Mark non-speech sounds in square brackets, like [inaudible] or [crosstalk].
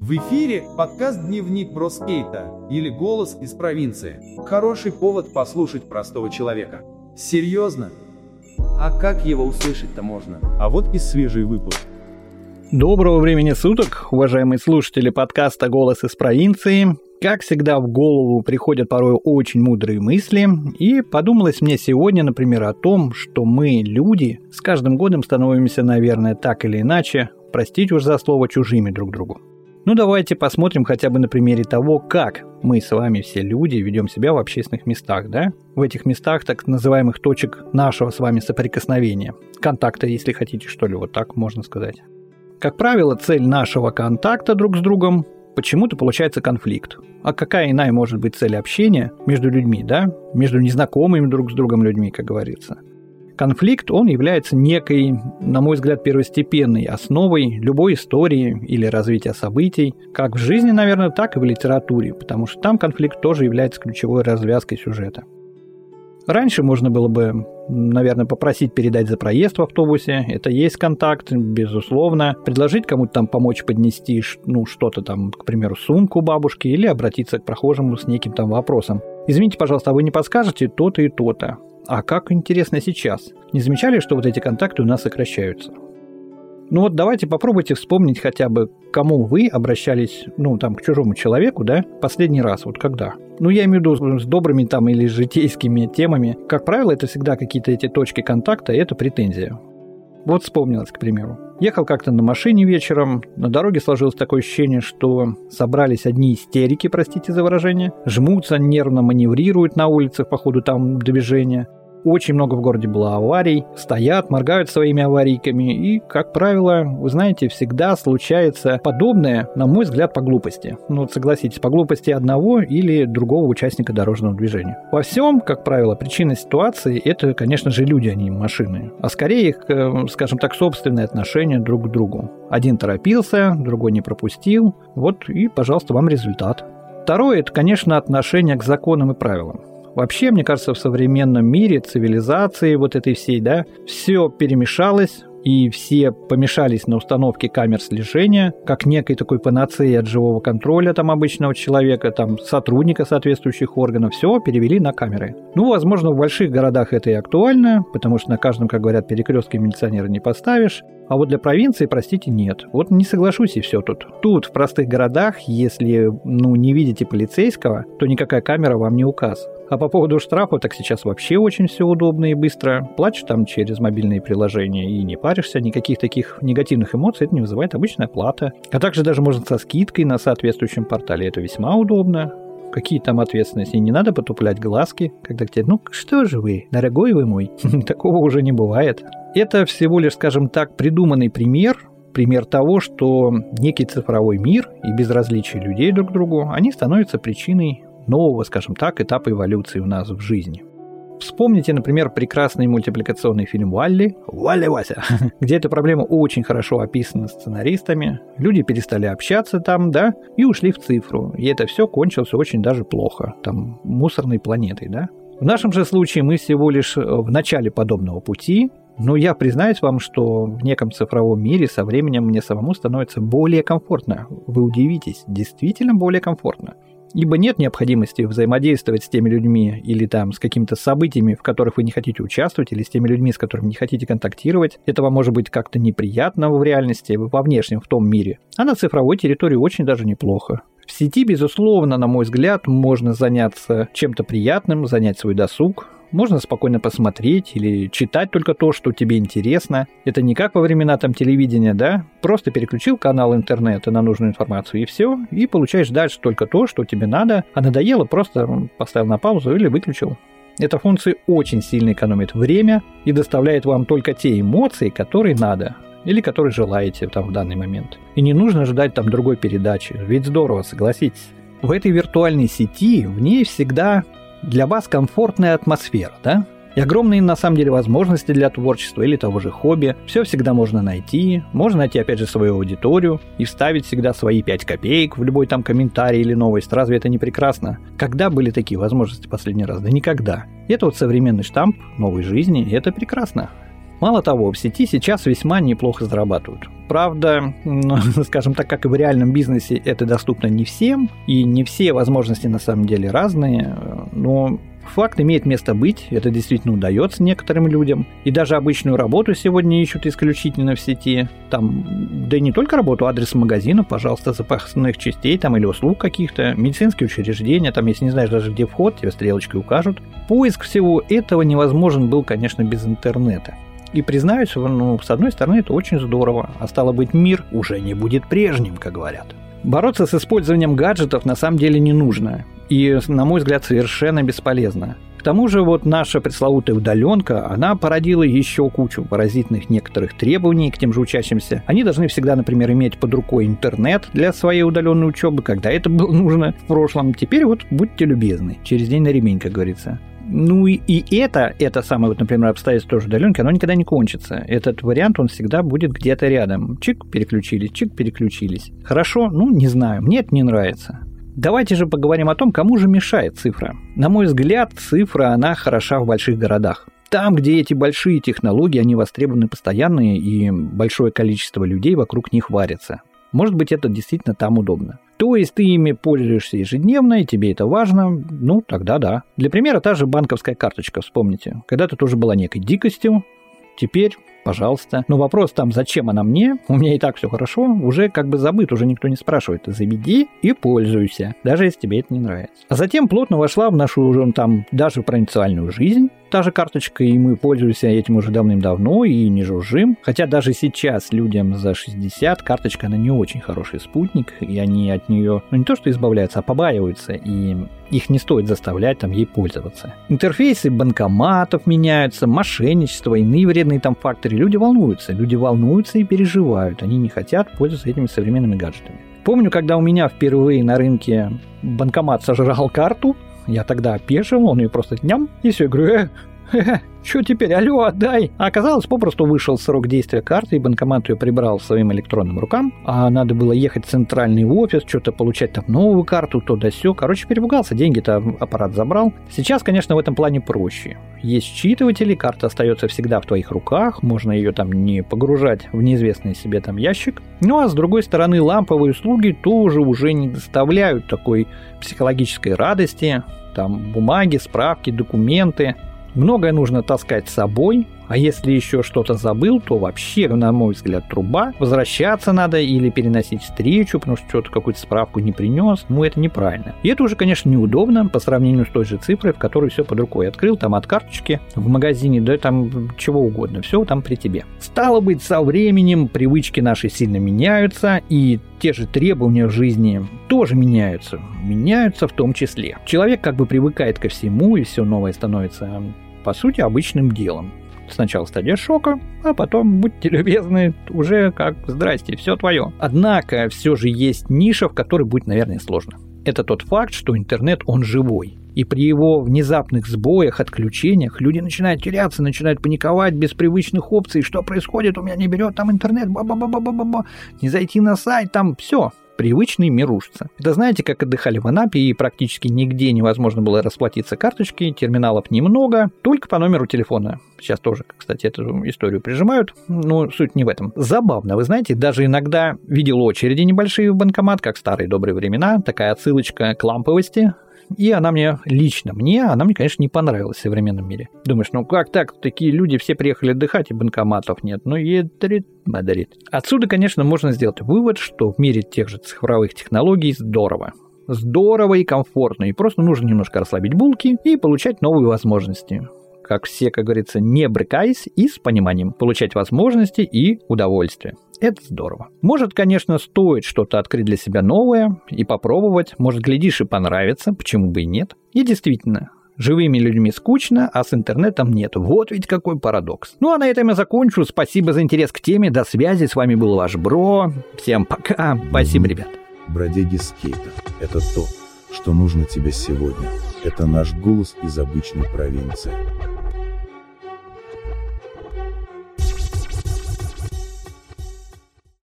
В эфире подкаст «Дневник Броскейта» или «Голос из провинции». Хороший повод послушать простого человека. Серьезно? А как его услышать-то можно? А вот и свежий выпуск. Доброго времени суток, уважаемые слушатели подкаста «Голос из провинции». Как всегда, в голову приходят порой очень мудрые мысли, и подумалось мне сегодня, например, о том, что мы, люди, с каждым годом становимся, наверное, так или иначе, простите уж за слово, чужими друг другу. Ну давайте посмотрим хотя бы на примере того, как мы с вами все люди ведем себя в общественных местах, да? В этих местах так называемых точек нашего с вами соприкосновения. Контакта, если хотите, что ли, вот так можно сказать. Как правило, цель нашего контакта друг с другом почему-то получается конфликт. А какая иная может быть цель общения между людьми, да? Между незнакомыми друг с другом людьми, как говорится – Конфликт, он является некой, на мой взгляд, первостепенной основой любой истории или развития событий, как в жизни, наверное, так и в литературе, потому что там конфликт тоже является ключевой развязкой сюжета. Раньше можно было бы, наверное, попросить передать за проезд в автобусе. Это есть контакт, безусловно. Предложить кому-то там помочь поднести ну, что-то там, к примеру, сумку бабушки или обратиться к прохожему с неким там вопросом. Извините, пожалуйста, а вы не подскажете то-то и то-то? А как интересно сейчас? Не замечали, что вот эти контакты у нас сокращаются? Ну вот давайте попробуйте вспомнить хотя бы, кому вы обращались, ну там, к чужому человеку, да, последний раз, вот когда. Ну я имею в виду с добрыми там или житейскими темами. Как правило, это всегда какие-то эти точки контакта, и это претензия. Вот вспомнилось, к примеру. Ехал как-то на машине вечером, на дороге сложилось такое ощущение, что собрались одни истерики, простите за выражение, жмутся, нервно маневрируют на улицах по ходу там движения, очень много в городе было аварий, стоят, моргают своими аварийками, и, как правило, вы знаете, всегда случается подобное, на мой взгляд, по глупости. Ну, согласитесь, по глупости одного или другого участника дорожного движения. Во всем, как правило, причина ситуации – это, конечно же, люди, а не машины. А скорее их, э, скажем так, собственное отношение друг к другу. Один торопился, другой не пропустил. Вот и, пожалуйста, вам результат. Второе – это, конечно, отношение к законам и правилам. Вообще, мне кажется, в современном мире, цивилизации вот этой всей, да, все перемешалось, и все помешались на установке камер слежения, как некой такой панацеи от живого контроля там обычного человека, там сотрудника соответствующих органов, все перевели на камеры. Ну, возможно, в больших городах это и актуально, потому что на каждом, как говорят, перекрестке милиционера не поставишь, а вот для провинции, простите, нет. Вот не соглашусь и все тут. Тут, в простых городах, если, ну, не видите полицейского, то никакая камера вам не указ. А по поводу штрафа, так сейчас вообще очень все удобно и быстро. Плачешь там через мобильные приложения и не паришься, никаких таких негативных эмоций это не вызывает обычная плата. А также даже можно со скидкой на соответствующем портале, это весьма удобно. Какие там ответственности? Не надо потуплять глазки, когда к тебе, ну что же вы, дорогой вы мой, [laughs] такого уже не бывает. Это всего лишь, скажем так, придуманный пример, пример того, что некий цифровой мир и безразличие людей друг к другу, они становятся причиной нового, скажем так, этапа эволюции у нас в жизни. Вспомните, например, прекрасный мультипликационный фильм «Валли» «Валли Вася», [laughs] где эта проблема очень хорошо описана сценаристами. Люди перестали общаться там, да, и ушли в цифру. И это все кончилось очень даже плохо. Там мусорной планетой, да. В нашем же случае мы всего лишь в начале подобного пути, но я признаюсь вам, что в неком цифровом мире со временем мне самому становится более комфортно. Вы удивитесь, действительно более комфортно ибо нет необходимости взаимодействовать с теми людьми или там с какими-то событиями, в которых вы не хотите участвовать, или с теми людьми, с которыми не хотите контактировать. Этого может быть как-то неприятно в реальности, во внешнем, в том мире. А на цифровой территории очень даже неплохо. В сети, безусловно, на мой взгляд, можно заняться чем-то приятным, занять свой досуг, можно спокойно посмотреть или читать только то, что тебе интересно. Это не как во времена там телевидения, да? Просто переключил канал интернета на нужную информацию и все, и получаешь дальше только то, что тебе надо, а надоело, просто поставил на паузу или выключил. Эта функция очень сильно экономит время и доставляет вам только те эмоции, которые надо или которые желаете там в данный момент. И не нужно ждать там другой передачи, ведь здорово, согласитесь. В этой виртуальной сети в ней всегда для вас комфортная атмосфера, да? И огромные на самом деле возможности для творчества или того же хобби. Все всегда можно найти. Можно найти опять же свою аудиторию и вставить всегда свои 5 копеек в любой там комментарий или новость. Разве это не прекрасно? Когда были такие возможности последний раз? Да никогда. Это вот современный штамп новой жизни, и это прекрасно. Мало того, в сети сейчас весьма неплохо зарабатывают. Правда, ну, [laughs] скажем так, как и в реальном бизнесе, это доступно не всем, и не все возможности на самом деле разные, но Факт имеет место быть, это действительно удается некоторым людям. И даже обычную работу сегодня ищут исключительно в сети. Там, да и не только работу, адрес магазина, пожалуйста, запасных частей там или услуг каких-то, медицинские учреждения, там, если не знаешь даже где вход, тебе стрелочкой укажут. Поиск всего этого невозможен был, конечно, без интернета. И признаюсь, ну, с одной стороны, это очень здорово, а стало быть, мир уже не будет прежним, как говорят. Бороться с использованием гаджетов на самом деле не нужно и, на мой взгляд, совершенно бесполезно. К тому же вот наша пресловутая удаленка, она породила еще кучу поразительных некоторых требований к тем же учащимся. Они должны всегда, например, иметь под рукой интернет для своей удаленной учебы, когда это было нужно в прошлом. Теперь вот будьте любезны, через день на ремень, как говорится. Ну и, и это, это самое, вот, например, обстоятельство тоже удаленки, оно никогда не кончится. Этот вариант, он всегда будет где-то рядом. Чик, переключились, чик, переключились. Хорошо? Ну, не знаю, мне это не нравится. Давайте же поговорим о том, кому же мешает цифра. На мой взгляд, цифра, она хороша в больших городах. Там, где эти большие технологии, они востребованы постоянно, и большое количество людей вокруг них варится. Может быть, это действительно там удобно. То есть ты ими пользуешься ежедневно, и тебе это важно, ну, тогда да. Для примера, та же банковская карточка, вспомните. Когда-то тоже была некой дикостью, теперь пожалуйста. Но вопрос там, зачем она мне, у меня и так все хорошо, уже как бы забыт, уже никто не спрашивает. Заведи и пользуйся, даже если тебе это не нравится. А затем плотно вошла в нашу уже там даже провинциальную жизнь, та же карточка, и мы пользуемся этим уже давным-давно и не жужжим. Хотя даже сейчас людям за 60 карточка, она не очень хороший спутник, и они от нее, ну не то что избавляются, а побаиваются, и их не стоит заставлять там ей пользоваться. Интерфейсы банкоматов меняются, мошенничество, иные вредные там факторы. Люди волнуются, люди волнуются и переживают, они не хотят пользоваться этими современными гаджетами. Помню, когда у меня впервые на рынке банкомат сожрал карту, я тогда опешил, он ее просто ням, и все, я говорю, э, Что теперь? Алло, отдай! А оказалось, попросту вышел срок действия карты, и банкомат ее прибрал своим электронным рукам, а надо было ехать в центральный офис, что-то получать там новую карту, то да сё. Короче, перепугался, деньги-то аппарат забрал. Сейчас, конечно, в этом плане проще. Есть считыватели, карта остается всегда в твоих руках, можно ее там не погружать в неизвестный себе там ящик. Ну а с другой стороны, ламповые услуги тоже уже не доставляют такой психологической радости, там бумаги, справки, документы. Многое нужно таскать с собой, а если еще что-то забыл, то вообще, на мой взгляд, труба. Возвращаться надо или переносить встречу, потому что что-то какую-то справку не принес. Ну, это неправильно. И это уже, конечно, неудобно по сравнению с той же цифрой, в которой все под рукой. Открыл там от карточки в магазине, да там чего угодно. Все там при тебе. Стало быть, со временем привычки наши сильно меняются, и те же требования в жизни тоже меняются. Меняются в том числе. Человек как бы привыкает ко всему, и все новое становится по сути, обычным делом. Сначала стадия шока, а потом, будьте любезны, уже как «здрасте, все твое». Однако все же есть ниша, в которой будет, наверное, сложно. Это тот факт, что интернет, он живой. И при его внезапных сбоях, отключениях люди начинают теряться, начинают паниковать без привычных опций. Что происходит? У меня не берет там интернет, ба-ба-ба-ба-ба-ба. Не зайти на сайт, там все привычный мир рушится. Это знаете, как отдыхали в Анапе, и практически нигде невозможно было расплатиться карточкой, терминалов немного, только по номеру телефона. Сейчас тоже, кстати, эту историю прижимают, но суть не в этом. Забавно, вы знаете, даже иногда видел очереди небольшие в банкомат, как старые добрые времена, такая отсылочка к ламповости, и она мне, лично мне, она мне, конечно, не понравилась в современном мире. Думаешь, ну как так? Такие люди все приехали отдыхать, и банкоматов нет. Ну, едрит, мадрит. Отсюда, конечно, можно сделать вывод, что в мире тех же цифровых технологий здорово. Здорово и комфортно, и просто нужно немножко расслабить булки и получать новые возможности как все, как говорится, не брыкаясь и с пониманием получать возможности и удовольствие. Это здорово. Может, конечно, стоит что-то открыть для себя новое и попробовать. Может, глядишь и понравится, почему бы и нет. И действительно, Живыми людьми скучно, а с интернетом нет. Вот ведь какой парадокс. Ну а на этом я закончу. Спасибо за интерес к теме. До связи. С вами был ваш Бро. Всем пока. Спасибо, ребят. Бродяги скейта. Это то, что нужно тебе сегодня. Это наш голос из обычной провинции.